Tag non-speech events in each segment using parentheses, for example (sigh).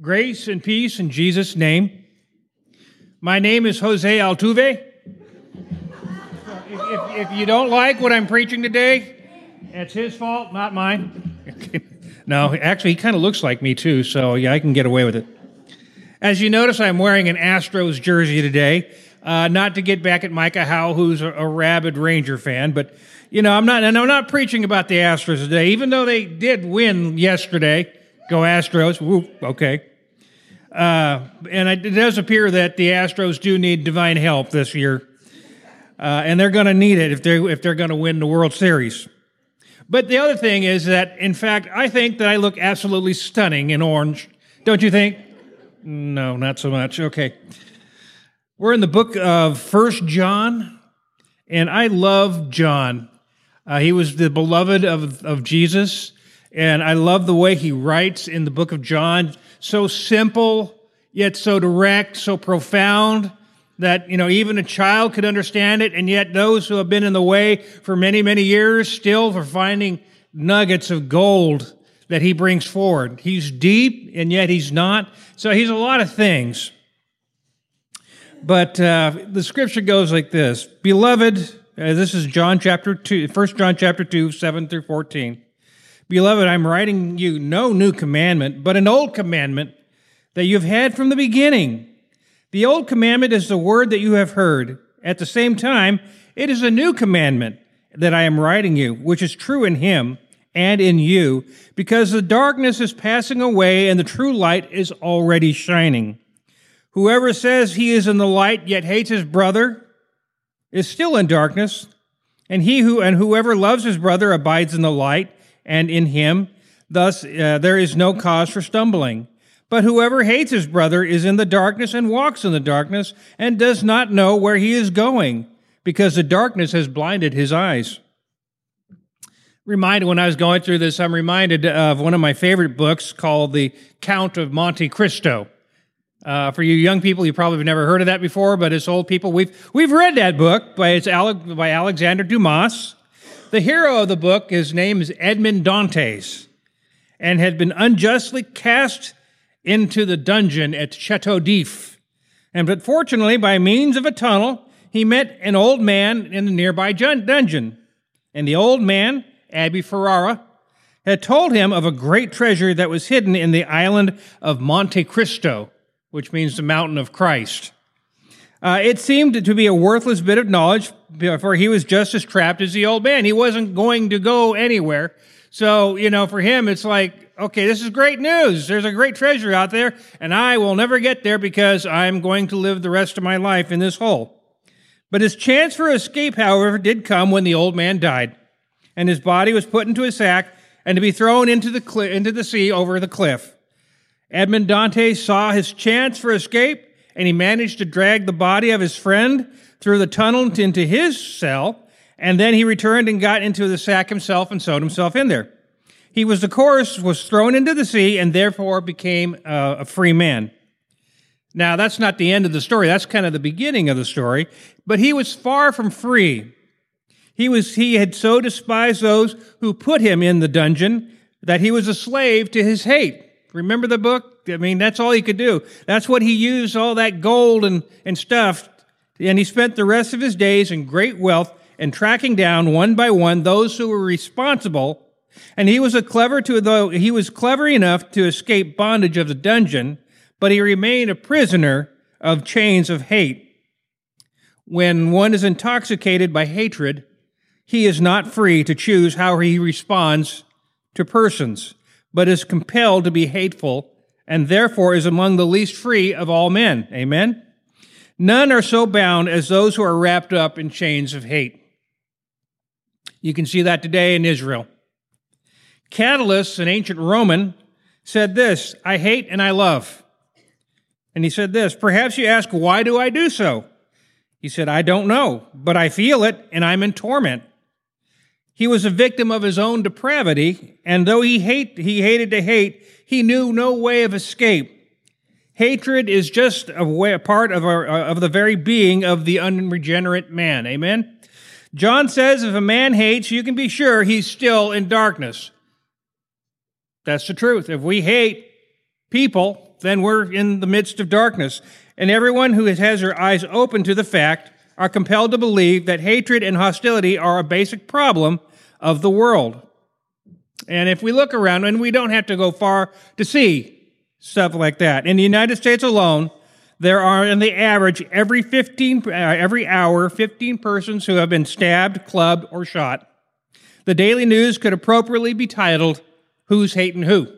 Grace and peace in Jesus' name. My name is Jose Altuve. If, if, if you don't like what I'm preaching today, it's his fault, not mine. (laughs) no, actually, he kind of looks like me too, so yeah, I can get away with it. As you notice, I'm wearing an Astros jersey today. Uh, not to get back at Micah Howe, who's a, a, rabid Ranger fan, but you know, I'm not, and I'm not preaching about the Astros today, even though they did win yesterday. Go Astros! Woo, okay. Uh, and it does appear that the Astros do need divine help this year, uh, and they're going to need it if they're if they're going to win the World Series. But the other thing is that, in fact, I think that I look absolutely stunning in orange. Don't you think? No, not so much. Okay. We're in the book of First John, and I love John. Uh, he was the beloved of, of Jesus, and I love the way he writes in the book of John so simple, yet so direct, so profound that, you know, even a child could understand it. And yet those who have been in the way for many, many years still are finding nuggets of gold that he brings forward. He's deep and yet he's not. So he's a lot of things. But uh, the scripture goes like this Beloved, uh, this is John chapter 2, 1 John chapter 2, 7 through 14. Beloved, I'm writing you no new commandment, but an old commandment that you've had from the beginning. The old commandment is the word that you have heard. At the same time, it is a new commandment that I am writing you, which is true in him and in you, because the darkness is passing away and the true light is already shining. Whoever says he is in the light yet hates his brother is still in darkness, and he who and whoever loves his brother abides in the light and in him. Thus, uh, there is no cause for stumbling. But whoever hates his brother is in the darkness and walks in the darkness and does not know where he is going, because the darkness has blinded his eyes. Reminded when I was going through this, I'm reminded of one of my favorite books called The Count of Monte Cristo. Uh, for you young people, you probably have never heard of that before, but as old people, we've we've read that book by it's Ale- by Alexander Dumas. The hero of the book, his name is Edmond Dantes, and had been unjustly cast into the dungeon at Chateau d'If. And but fortunately, by means of a tunnel, he met an old man in the nearby dungeon. And the old man, Abbe Ferrara, had told him of a great treasure that was hidden in the island of Monte Cristo, which means the mountain of Christ. Uh, it seemed to be a worthless bit of knowledge, for he was just as trapped as the old man. He wasn't going to go anywhere. So, you know, for him, it's like, okay, this is great news. There's a great treasure out there, and I will never get there because I'm going to live the rest of my life in this hole. But his chance for escape, however, did come when the old man died, and his body was put into a sack and to be thrown into the, cl- into the sea over the cliff. Edmond Dantes saw his chance for escape and he managed to drag the body of his friend through the tunnel into his cell, and then he returned and got into the sack himself and sewed himself in there. He was, of course, was thrown into the sea and therefore became uh, a free man. Now, that's not the end of the story. That's kind of the beginning of the story. But he was far from free. He was, he had so despised those who put him in the dungeon that he was a slave to his hate. Remember the book? I mean, that's all he could do. That's what he used all that gold and, and stuff. And he spent the rest of his days in great wealth and tracking down one by one those who were responsible. And he was a clever to though he was clever enough to escape bondage of the dungeon, but he remained a prisoner of chains of hate. When one is intoxicated by hatred, he is not free to choose how he responds to persons but is compelled to be hateful, and therefore is among the least free of all men. Amen? None are so bound as those who are wrapped up in chains of hate. You can see that today in Israel. Catullus, an ancient Roman, said this I hate and I love. And he said this Perhaps you ask, why do I do so? He said, I don't know, but I feel it and I'm in torment. He was a victim of his own depravity, and though he, hate, he hated to hate, he knew no way of escape. Hatred is just a, way, a part of, our, uh, of the very being of the unregenerate man. Amen? John says if a man hates, you can be sure he's still in darkness. That's the truth. If we hate people, then we're in the midst of darkness. And everyone who has their eyes open to the fact are compelled to believe that hatred and hostility are a basic problem of the world. And if we look around, and we don't have to go far to see stuff like that. In the United States alone, there are, in the average, every 15, uh, every hour, 15 persons who have been stabbed, clubbed, or shot. The daily news could appropriately be titled, Who's Hating Who?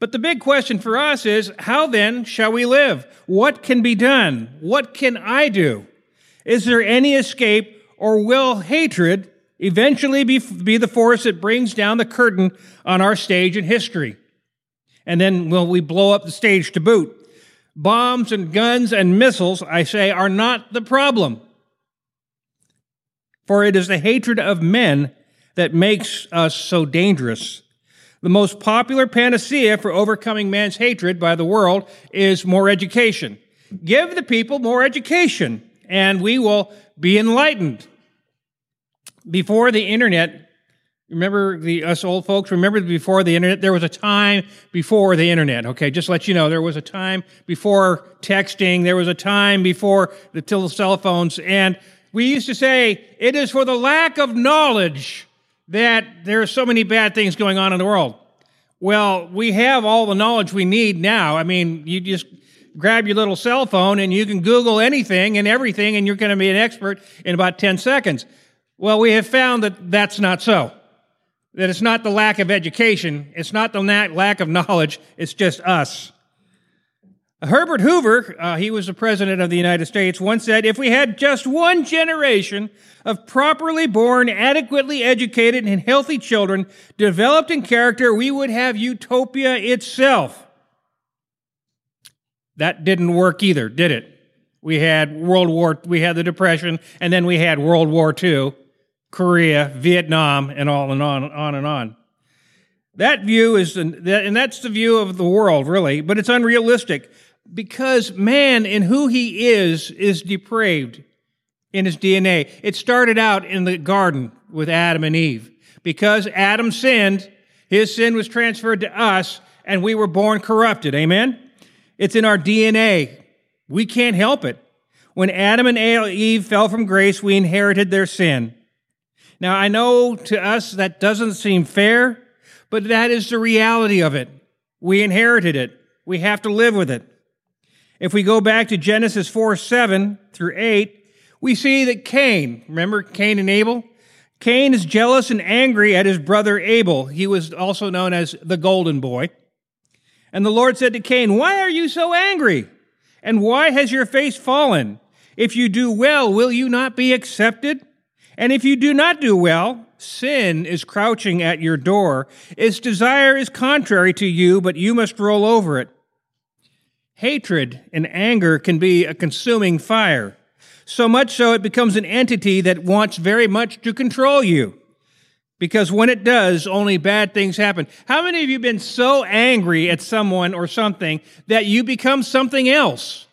But the big question for us is how then shall we live? What can be done? What can I do? Is there any escape, or will hatred eventually be, be the force that brings down the curtain on our stage in history? And then will we blow up the stage to boot? Bombs and guns and missiles, I say, are not the problem. For it is the hatred of men that makes us so dangerous. The most popular panacea for overcoming man's hatred by the world is more education. Give the people more education, and we will be enlightened. Before the internet, remember the us old folks, remember before the internet, there was a time before the internet, okay? Just let you know, there was a time before texting, there was a time before the till cell phones, and we used to say, it is for the lack of knowledge that there are so many bad things going on in the world. Well, we have all the knowledge we need now. I mean, you just grab your little cell phone and you can Google anything and everything, and you're going to be an expert in about 10 seconds. Well, we have found that that's not so. That it's not the lack of education, it's not the lack of knowledge, it's just us. Herbert Hoover, uh, he was the president of the United States, once said, if we had just one generation of properly born, adequately educated, and healthy children developed in character, we would have utopia itself. That didn't work either, did it? We had World War, we had the Depression, and then we had World War II. Korea, Vietnam, and all and on, on and on. That view is, and that's the view of the world, really, but it's unrealistic because man, in who he is, is depraved in his DNA. It started out in the garden with Adam and Eve. Because Adam sinned, his sin was transferred to us, and we were born corrupted. Amen? It's in our DNA. We can't help it. When Adam and Eve fell from grace, we inherited their sin. Now, I know to us that doesn't seem fair, but that is the reality of it. We inherited it. We have to live with it. If we go back to Genesis 4 7 through 8, we see that Cain, remember Cain and Abel? Cain is jealous and angry at his brother Abel. He was also known as the golden boy. And the Lord said to Cain, Why are you so angry? And why has your face fallen? If you do well, will you not be accepted? And if you do not do well, sin is crouching at your door. Its desire is contrary to you, but you must roll over it. Hatred and anger can be a consuming fire, so much so it becomes an entity that wants very much to control you. Because when it does, only bad things happen. How many of you been so angry at someone or something that you become something else?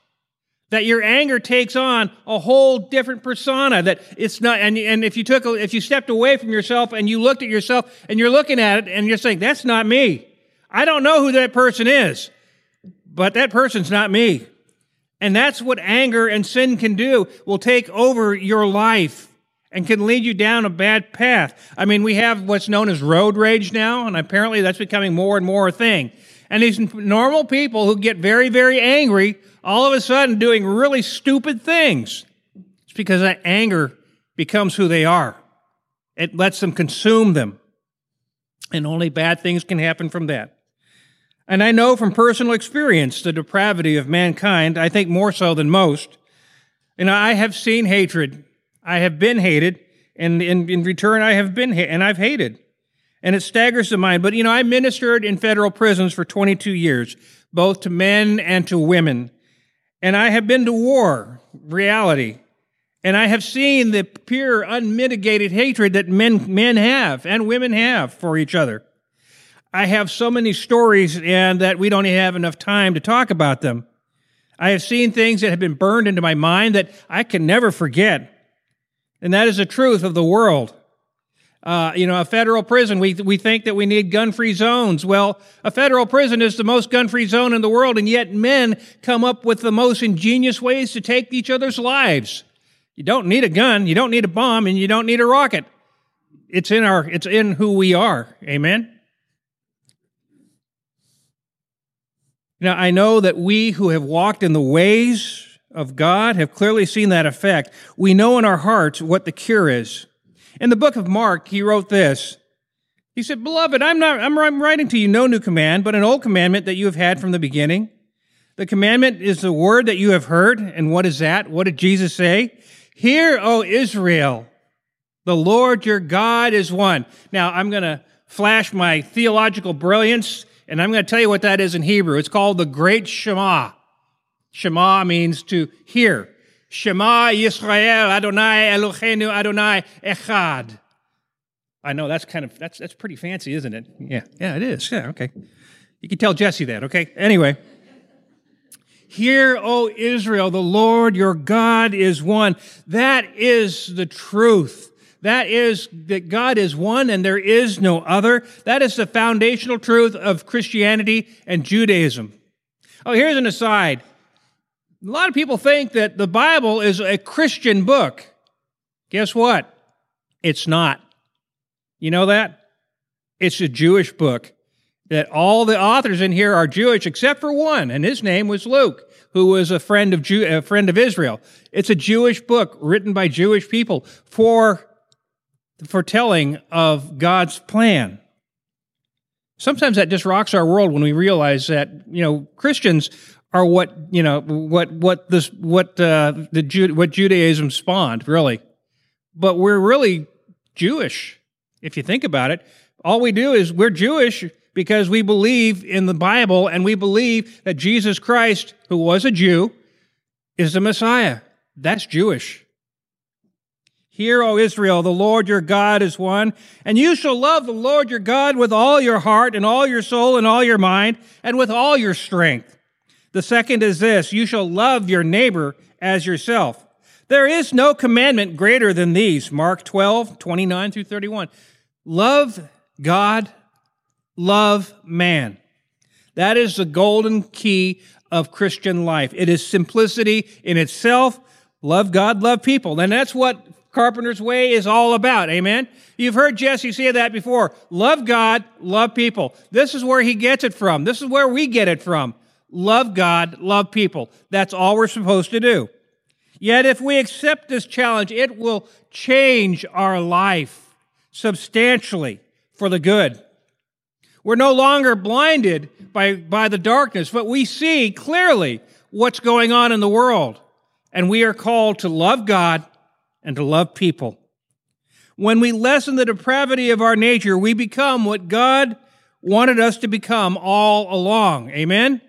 That your anger takes on a whole different persona that it's not and, and if you took a, if you stepped away from yourself and you looked at yourself and you're looking at it and you're saying that's not me. I don't know who that person is but that person's not me. And that's what anger and sin can do will take over your life and can lead you down a bad path. I mean we have what's known as road rage now and apparently that's becoming more and more a thing. And these normal people who get very very angry all of a sudden doing really stupid things. It's because that anger becomes who they are. It lets them consume them. And only bad things can happen from that. And I know from personal experience the depravity of mankind, I think more so than most. And I have seen hatred. I have been hated. And in, in return, I have been, and I've hated. And it staggers the mind. But, you know, I ministered in federal prisons for 22 years, both to men and to women. And I have been to war, reality. And I have seen the pure, unmitigated hatred that men, men have and women have for each other. I have so many stories and that we don't even have enough time to talk about them. I have seen things that have been burned into my mind that I can never forget. And that is the truth of the world. Uh, you know, a federal prison, we, we think that we need gun free zones. Well, a federal prison is the most gun free zone in the world, and yet men come up with the most ingenious ways to take each other's lives. You don't need a gun, you don't need a bomb, and you don't need a rocket. It's in our, it's in who we are. Amen? Now, I know that we who have walked in the ways of God have clearly seen that effect. We know in our hearts what the cure is. In the book of Mark, he wrote this. He said, Beloved, I'm not, I'm, writing to you no new command, but an old commandment that you have had from the beginning. The commandment is the word that you have heard. And what is that? What did Jesus say? Hear, O Israel, the Lord your God is one. Now, I'm going to flash my theological brilliance and I'm going to tell you what that is in Hebrew. It's called the Great Shema. Shema means to hear. Shema Yisrael Adonai Eloheinu Adonai Echad. I know that's kind of that's that's pretty fancy, isn't it? Yeah, yeah, it is. Yeah, okay. You can tell Jesse that, okay? Anyway. Hear, O Israel, the Lord your God is one. That is the truth. That is that God is one and there is no other. That is the foundational truth of Christianity and Judaism. Oh, here's an aside. A lot of people think that the Bible is a Christian book. Guess what? It's not. You know that? It's a Jewish book. That all the authors in here are Jewish except for one, and his name was Luke, who was a friend of Jew, a friend of Israel. It's a Jewish book written by Jewish people for the foretelling of God's plan. Sometimes that just rocks our world when we realize that, you know, Christians are what, you know, what, what this, what, uh, the, what Judaism spawned, really. But we're really Jewish, if you think about it. All we do is we're Jewish because we believe in the Bible and we believe that Jesus Christ, who was a Jew, is the Messiah. That's Jewish. Hear, O Israel, the Lord your God is one, and you shall love the Lord your God with all your heart and all your soul and all your mind and with all your strength. The second is this, you shall love your neighbor as yourself. There is no commandment greater than these. Mark 12, 29 through 31. Love God, love man. That is the golden key of Christian life. It is simplicity in itself. Love God, love people. And that's what Carpenter's Way is all about. Amen? You've heard Jesse say that before. Love God, love people. This is where he gets it from. This is where we get it from. Love God, love people. That's all we're supposed to do. Yet if we accept this challenge, it will change our life substantially for the good. We're no longer blinded by, by the darkness, but we see clearly what's going on in the world. And we are called to love God and to love people. When we lessen the depravity of our nature, we become what God wanted us to become all along. Amen?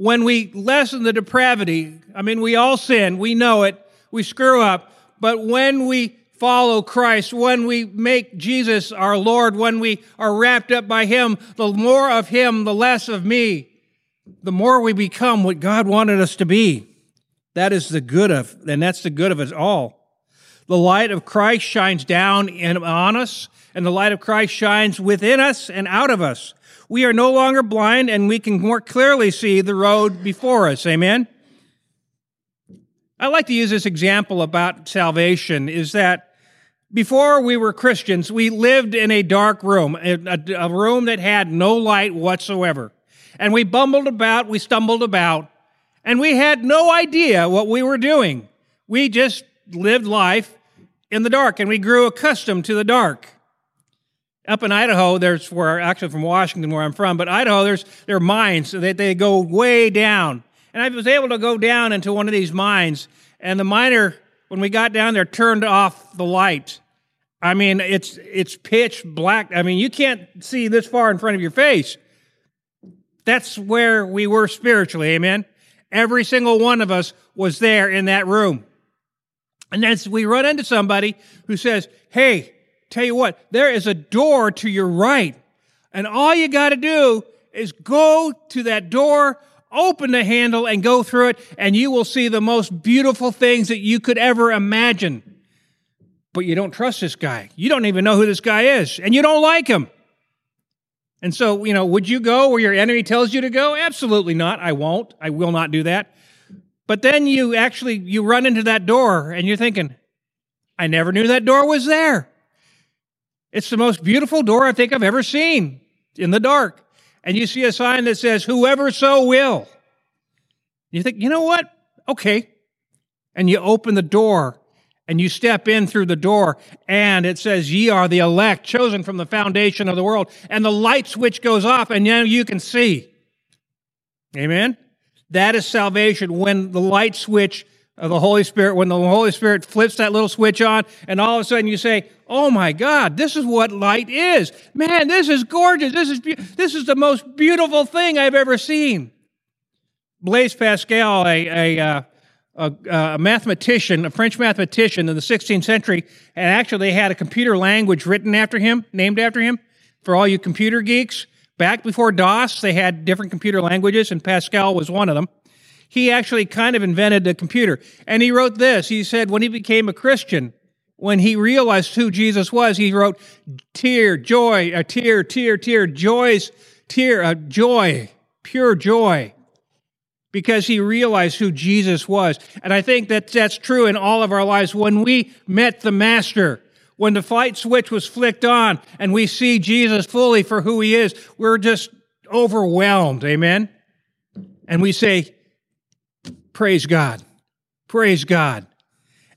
When we lessen the depravity, I mean, we all sin, we know it, we screw up, but when we follow Christ, when we make Jesus our Lord, when we are wrapped up by Him, the more of Him, the less of me, the more we become what God wanted us to be. That is the good of, and that's the good of us all. The light of Christ shines down on us, and the light of Christ shines within us and out of us. We are no longer blind, and we can more clearly see the road before us. Amen? I like to use this example about salvation is that before we were Christians, we lived in a dark room, a, a, room that had no light whatsoever. And we bumbled about, we stumbled about, and we had no idea what we were doing. We just lived life in the dark, and we grew accustomed to the dark. Up in Idaho, there's where actually from Washington, where I'm from, but Idaho, there's there are mines that they, they go way down. And I was able to go down into one of these mines, and the miner, when we got down there, turned off the light. I mean, it's it's pitch black. I mean, you can't see this far in front of your face. That's where we were spiritually, amen. Every single one of us was there in that room. And then we run into somebody who says, Hey, tell you what, there is a door to your right. And all you got to do is go to that door, open the handle, and go through it, and you will see the most beautiful things that you could ever imagine. but you don't trust this guy. You don't even know who this guy is, and you don't like him. And so, you know, would you go where your enemy tells you to go? Absolutely not. I won't. I will not do that. But then you actually you run into that door and you're thinking, I never knew that door was there. It's the most beautiful door I think I've ever seen in the dark. And you see a sign that says, Whoever so will. You think, you know what? Okay. And you open the door and you step in through the door and it says, Ye are the elect, chosen from the foundation of the world. And the light switch goes off and now you can see. Amen? That is salvation when the light switch of the Holy Spirit, when the Holy Spirit flips that little switch on, and all of a sudden you say, "Oh my God, this is what light is! Man, this is gorgeous. This is be- this is the most beautiful thing I've ever seen." Blaise Pascal, a, a, uh, a, a mathematician, a French mathematician in the 16th century, and actually they had a computer language written after him, named after him, for all you computer geeks. Back before DOS, they had different computer languages, and Pascal was one of them he actually kind of invented the computer. And he wrote this. He said when he became a Christian, when he realized who Jesus was, he wrote tear, joy, a tear, tear, tear, joys, tear, a joy, pure joy. Because he realized who Jesus was. And I think that that's true in all of our lives. When we met the Master, when the flight switch was flicked on and we see Jesus fully for who he is, we're just overwhelmed. Amen. And we say, Praise God. Praise God.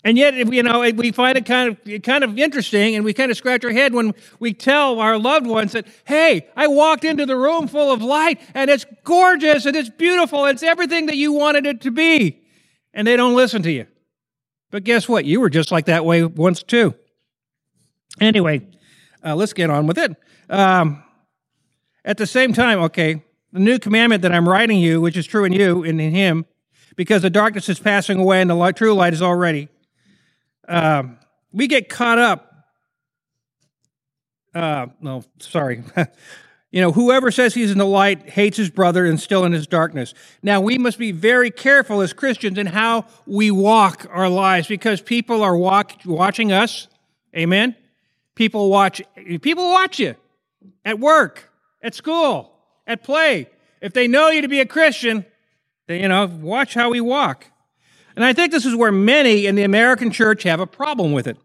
And yet, you know, we find it kind of kind of interesting, and we kind of scratch our head when we tell our loved ones that, "Hey, I walked into the room full of light, and it's gorgeous, and it's beautiful, it's everything that you wanted it to be," and they don't listen to you. But guess what? You were just like that way once too. Anyway, uh, let's get on with it. Um, at the same time, okay, the new commandment that I'm writing you, which is true in you and in Him, because the darkness is passing away and the light, true light is already. Um, we get caught up. Uh, no, sorry. (laughs) you know, whoever says he's in the light hates his brother and still in his darkness. Now, we must be very careful as Christians in how we walk our lives because people are walk, watching us. Amen. People watch. People watch you at work, at school, at play. If they know you to be a Christian, you know, watch how we walk. And I think this is where many in the American church have a problem with it.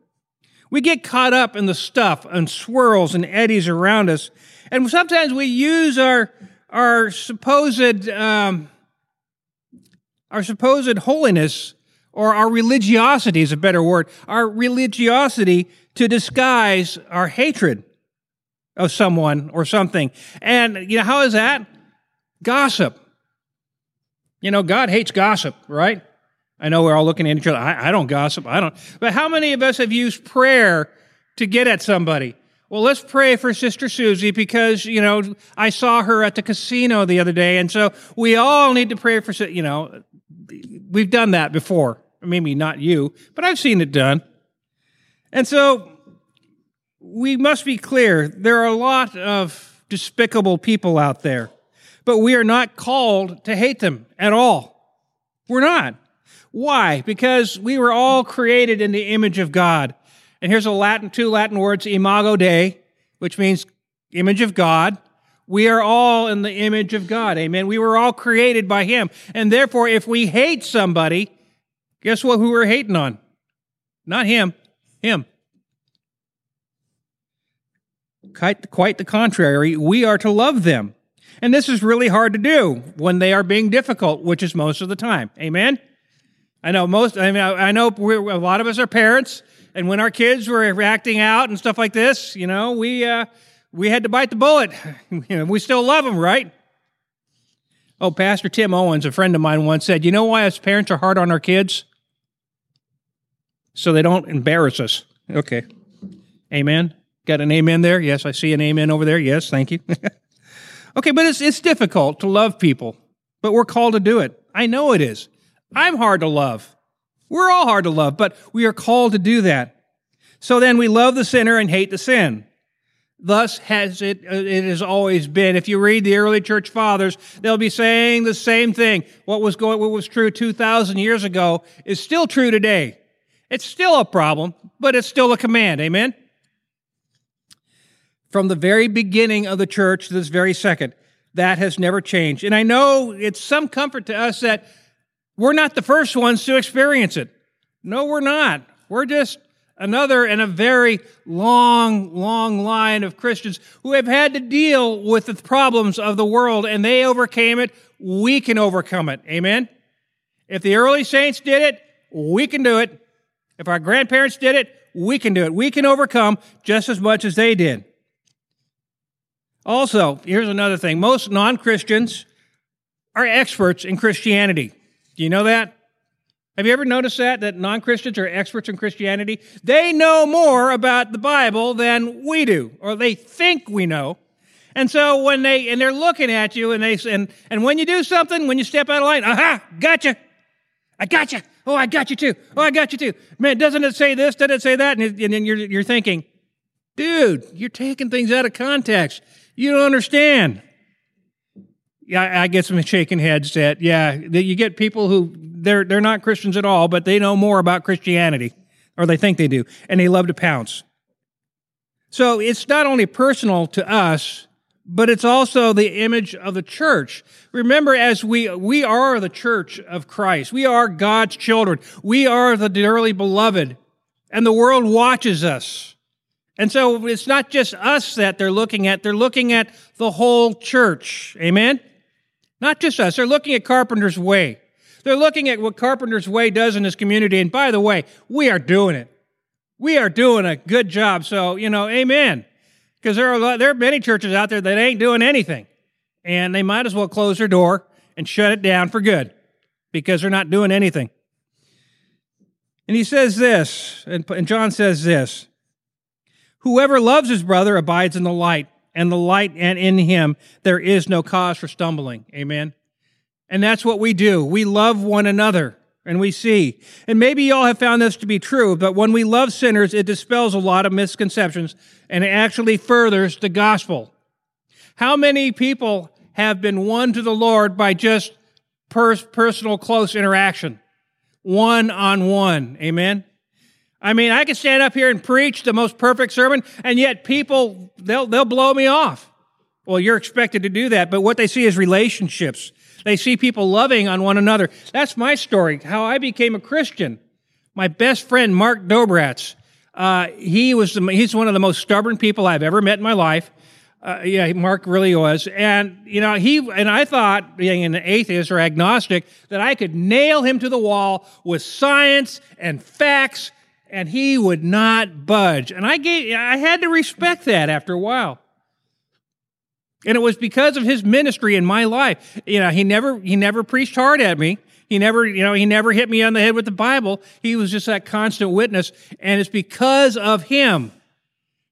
We get caught up in the stuff and swirls and eddies around us, and sometimes we use our our supposed um, our supposed holiness or our religiosity is a better word. Our religiosity to disguise our hatred of someone or something. And you know how is that? Gossip. You know, God hates gossip, right? I know we're all looking at each other. I, I don't gossip. I don't. But how many of us have used prayer to get at somebody? Well, let's pray for Sister Susie because, you know, I saw her at the casino the other day. And so we all need to pray for, you know, we've done that before. Maybe not you, but I've seen it done. And so we must be clear there are a lot of despicable people out there but we are not called to hate them at all. We're not. Why? Because we were all created in the image of God. And here's a Latin, two Latin words, imago Dei, which means image of God. We are all in the image of God. Amen. We were all created by Him. And therefore, if we hate somebody, guess what? Who we're hating on? Not Him, Him. Quite, quite the contrary. We are to love them. And this is really hard to do when they are being difficult, which is most of the time. Amen? I know most, I mean, I know a lot of us are parents, and when our kids were acting out and stuff like this, you know, we, uh, we had to bite the bullet. (laughs) we still love them, right? Oh, Pastor Tim Owens, a friend of mine, once said, You know why us parents are hard on our kids? So they don't embarrass us. Okay. Amen. Got an amen there? Yes, I see an amen over there. Yes, thank you. (laughs) Okay, but it's, it's difficult to love people, but we're called to do it. I know it is. I'm hard to love. We're all hard to love, but we are called to do that. So then we love the sinner and hate the sin. Thus has it, uh, it has always been. If you read the early church fathers, they'll be saying the same thing. What was going, what was true 2,000 years ago is still true today. It's still a problem, but it's still a command. Amen? From the very beginning of the church to this very second, that has never changed. And I know it's some comfort to us that we're not the first ones to experience it. No, we're not. We're just another in a very long, long line of Christians who have had to deal with the problems of the world and they overcame it. We can overcome it. Amen? If the early saints did it, we can do it. If our grandparents did it, we can do it. We can overcome just as much as they did. Also, here's another thing most non Christians are experts in Christianity. Do you know that? Have you ever noticed that? That non Christians are experts in Christianity? They know more about the Bible than we do, or they think we know. And so when they, and they're looking at you and they, and, and when you do something, when you step out of line, aha, gotcha. I gotcha. Oh, I got you too. Oh, I got you too. Man, doesn't it say this? Doesn't it say that? And, and then you're, you're thinking, dude, you're taking things out of context. You don't understand. Yeah, I get some shaking heads that, yeah, you get people who they're, they're not Christians at all, but they know more about Christianity, or they think they do, and they love to pounce. So it's not only personal to us, but it's also the image of the church. Remember, as we, we are the church of Christ. We are God's children. We are the dearly beloved, and the world watches us. And so it's not just us that they're looking at, they're looking at the whole church. Amen? Not just us. They're looking at Carpenter's Way. They're looking at what Carpenter's Way does in this community. And by the way, we are doing it. We are doing a good job. So, you know, amen. Because there are, there are many churches out there that ain't doing anything. And they might as well close their door and shut it down for good because they're not doing anything. And he says this, and John says this Whoever loves his brother abides in the light, and the light and in him there is no cause for stumbling. Amen. And that's what we do. We love one another and we see. And maybe y'all have found this to be true, but when we love sinners, it dispels a lot of misconceptions and it actually furthers the gospel. How many people have been won to the Lord by just pers- personal close interaction? One on one. Amen. I mean, I could stand up here and preach the most perfect sermon, and yet people, they'll, they'll blow me off. Well, you're expected to do that, but what they see is relationships. They see people loving on one another. That's my story, how I became a Christian. My best friend, Mark Dobratz, uh, he was the, he's one of the most stubborn people I've ever met in my life. Uh, yeah, Mark really was. And, you know, he, and I thought, being an atheist or agnostic, that I could nail him to the wall with science and facts and he would not budge. And I gave, I had to respect that after a while. And it was because of his ministry in my life. You know, he never, he never preached hard at me. He never, you know, he never hit me on the head with the Bible. He was just that constant witness. And it's because of him,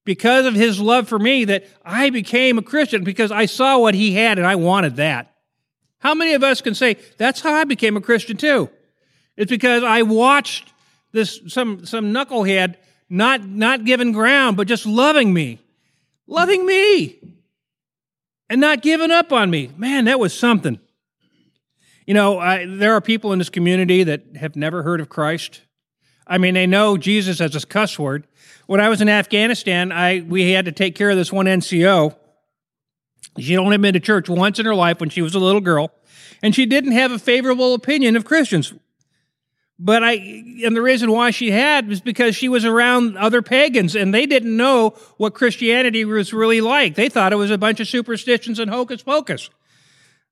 because of his love for me that I became a Christian because I saw what he had and I wanted that. How many of us can say, that's how I became a Christian too? It's because I watched this some some knucklehead not not giving ground, but just loving me, loving me, and not giving up on me. Man, that was something. You know, I, there are people in this community that have never heard of Christ. I mean, they know Jesus as a cuss word. When I was in Afghanistan, I we had to take care of this one NCO. She'd only been to church once in her life when she was a little girl, and she didn't have a favorable opinion of Christians. But I, and the reason why she had was because she was around other pagans and they didn't know what Christianity was really like. They thought it was a bunch of superstitions and hocus pocus.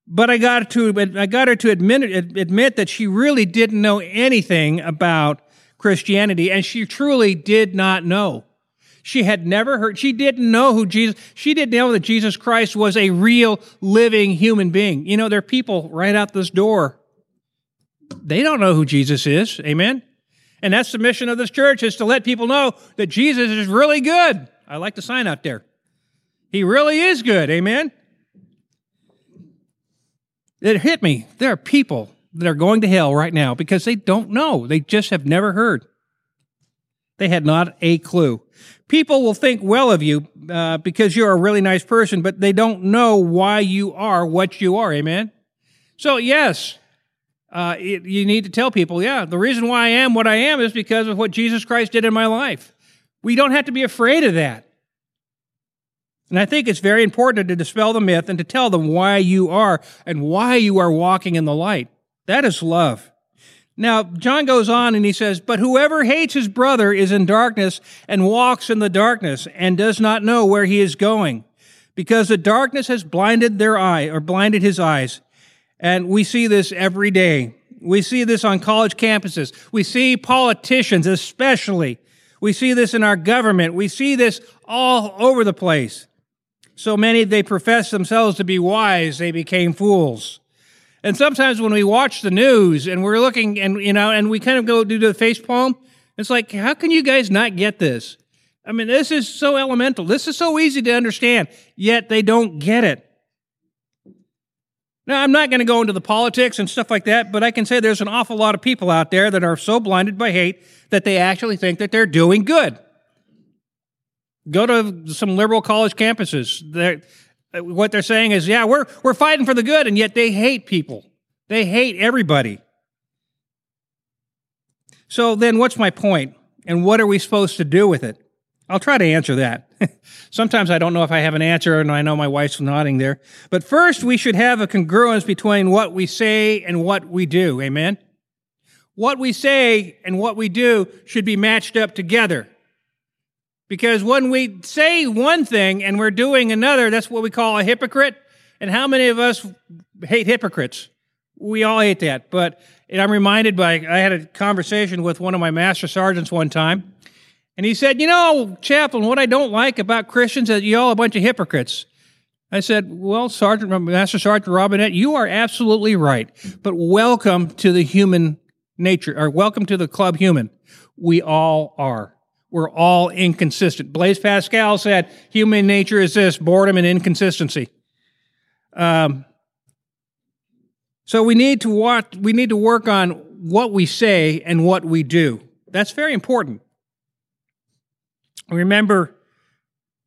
But I got to, I got her to admit, admit that she really didn't know anything about Christianity and she truly did not know. She had never heard, she didn't know who Jesus, she didn't know that Jesus Christ was a real living human being. You know, there are people right out this door they don't know who Jesus is. Amen. And that's the mission of this church is to let people know that Jesus is really good. I like the sign out there. He really is good. Amen. It hit me. There are people that are going to hell right now because they don't know. They just have never heard. They had not a clue. People will think well of you uh, because you're a really nice person, but they don't know why you are what you are. Amen. So, yes, uh, it, you need to tell people, yeah, the reason why I am what I am is because of what Jesus Christ did in my life. We don't have to be afraid of that. And I think it's very important to dispel the myth and to tell them why you are and why you are walking in the light. That is love. Now, John goes on and he says, But whoever hates his brother is in darkness and walks in the darkness and does not know where he is going, because the darkness has blinded their eye or blinded his eyes. And we see this every day. We see this on college campuses. We see politicians, especially. We see this in our government. We see this all over the place. So many they profess themselves to be wise, they became fools. And sometimes when we watch the news and we're looking and you know and we kind of go do the face palm, it's like, how can you guys not get this? I mean, this is so elemental. This is so easy to understand, yet they don't get it. Now, I'm not going to go into the politics and stuff like that, but I can say there's an awful lot of people out there that are so blinded by hate that they actually think that they're doing good. Go to some liberal college campuses. They're, what they're saying is, yeah, we're, we're fighting for the good, and yet they hate people. They hate everybody. So then, what's my point? point, and what are we supposed to do with it? I'll try to answer that. (laughs) Sometimes I don't know if I have an answer, and I know my wife's nodding there. But first, we should have a congruence between what we say and what we do. Amen? What we say and what we do should be matched up together. Because when we say one thing and we're doing another, that's what we call a hypocrite. And how many of us hate hypocrites? We all hate that. But I'm reminded by, I had a conversation with one of my master sergeants one time. And he said, You know, Chaplain, what I don't like about Christians is you all a bunch of hypocrites. I said, Well, Sergeant, Master Sergeant Robinette, you are absolutely right. But welcome to the human nature, or welcome to the club human. We all are. We're all inconsistent. Blaise Pascal said human nature is this boredom and inconsistency. Um, so we need to watch, we need to work on what we say and what we do. That's very important. Remember,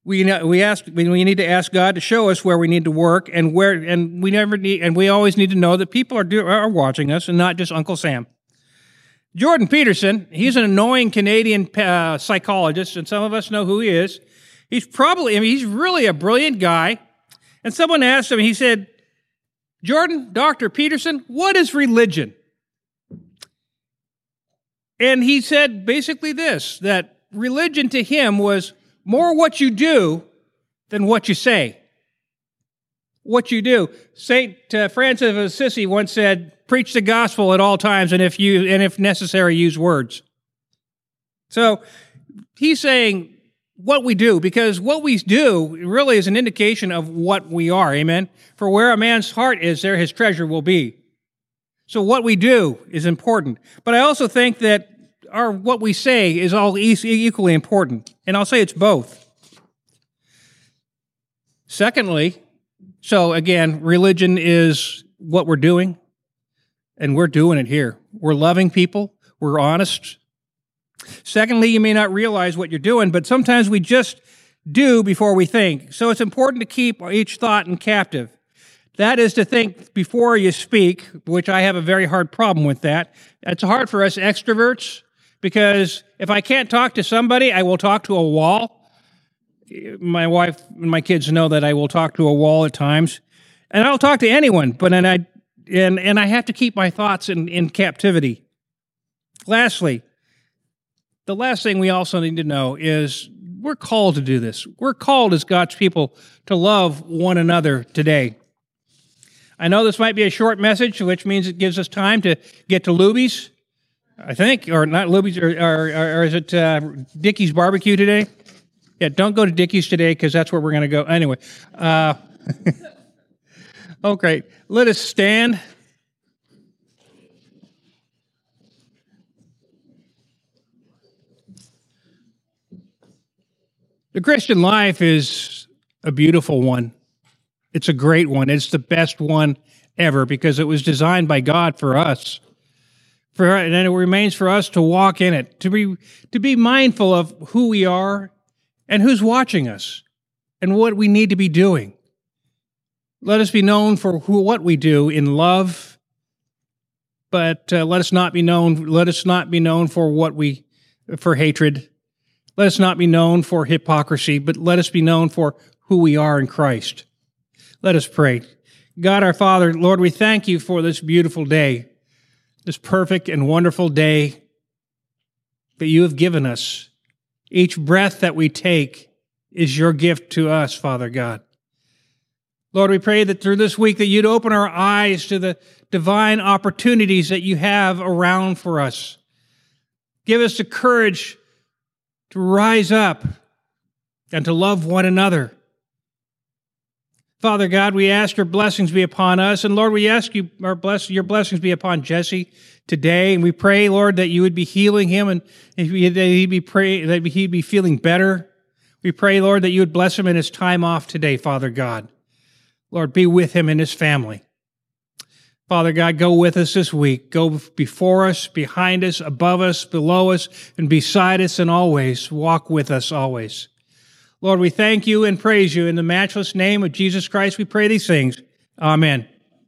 we we ask we need to ask God to show us where we need to work and where and we never need and we always need to know that people are do, are watching us and not just Uncle Sam. Jordan Peterson, he's an annoying Canadian uh, psychologist, and some of us know who he is. He's probably, I mean, he's really a brilliant guy. And someone asked him, he said, Jordan, Dr. Peterson, what is religion? And he said basically this that religion to him was more what you do than what you say. What you do. St. Uh, Francis of Assisi once said, preach the gospel at all times, and if you and if necessary, use words. So he's saying what we do, because what we do really is an indication of what we are. Amen. For where a man's heart is, there his treasure will be. So what we do is important. But I also think that our what we say is all equally important. And I'll say it's both. Secondly, so again, religion is what we're doing. And we're doing it here. We're loving people. We're honest. Secondly, you may not realize what you're doing, but sometimes we just do before we think. So it's important to keep each thought in captive. That is to think before you speak, which I have a very hard problem with that. It's hard for us extroverts because if I can't talk to somebody, I will talk to a wall. My wife and my kids know that I will talk to a wall at times. And I'll talk to anyone, but and I and, and I have to keep my thoughts in, in captivity. Lastly, the last thing we also need to know is we're called to do this. We're called as God's people to love one another today. I know this might be a short message, which means it gives us time to get to Luby's, I think, or not Luby's, or, or, or is it uh, Dickey's Barbecue today? Yeah, don't go to Dickey's today because that's where we're going to go. Anyway. Uh, (laughs) Oh, great. Let us stand. The Christian life is a beautiful one. It's a great one. It's the best one ever because it was designed by God for us. For and it remains for us to walk in it, to be to be mindful of who we are and who's watching us and what we need to be doing. Let us be known for who, what we do in love, but uh, let us not be known. Let us not be known for what we for hatred. Let us not be known for hypocrisy, but let us be known for who we are in Christ. Let us pray. God our Father, Lord, we thank you for this beautiful day, this perfect and wonderful day that you have given us. Each breath that we take is your gift to us, Father God. Lord, we pray that through this week that you'd open our eyes to the divine opportunities that you have around for us. Give us the courage to rise up and to love one another. Father God, we ask your blessings be upon us. And Lord, we ask you our bless, your blessings be upon Jesse today. And we pray, Lord, that you would be healing him and that he'd be pray, that he'd be feeling better. We pray, Lord, that you would bless him in his time off today, Father God. Lord, be with him and his family. Father God, go with us this week. Go before us, behind us, above us, below us, and beside us and always. Walk with us always. Lord, we thank you and praise you. In the matchless name of Jesus Christ, we pray these things. Amen.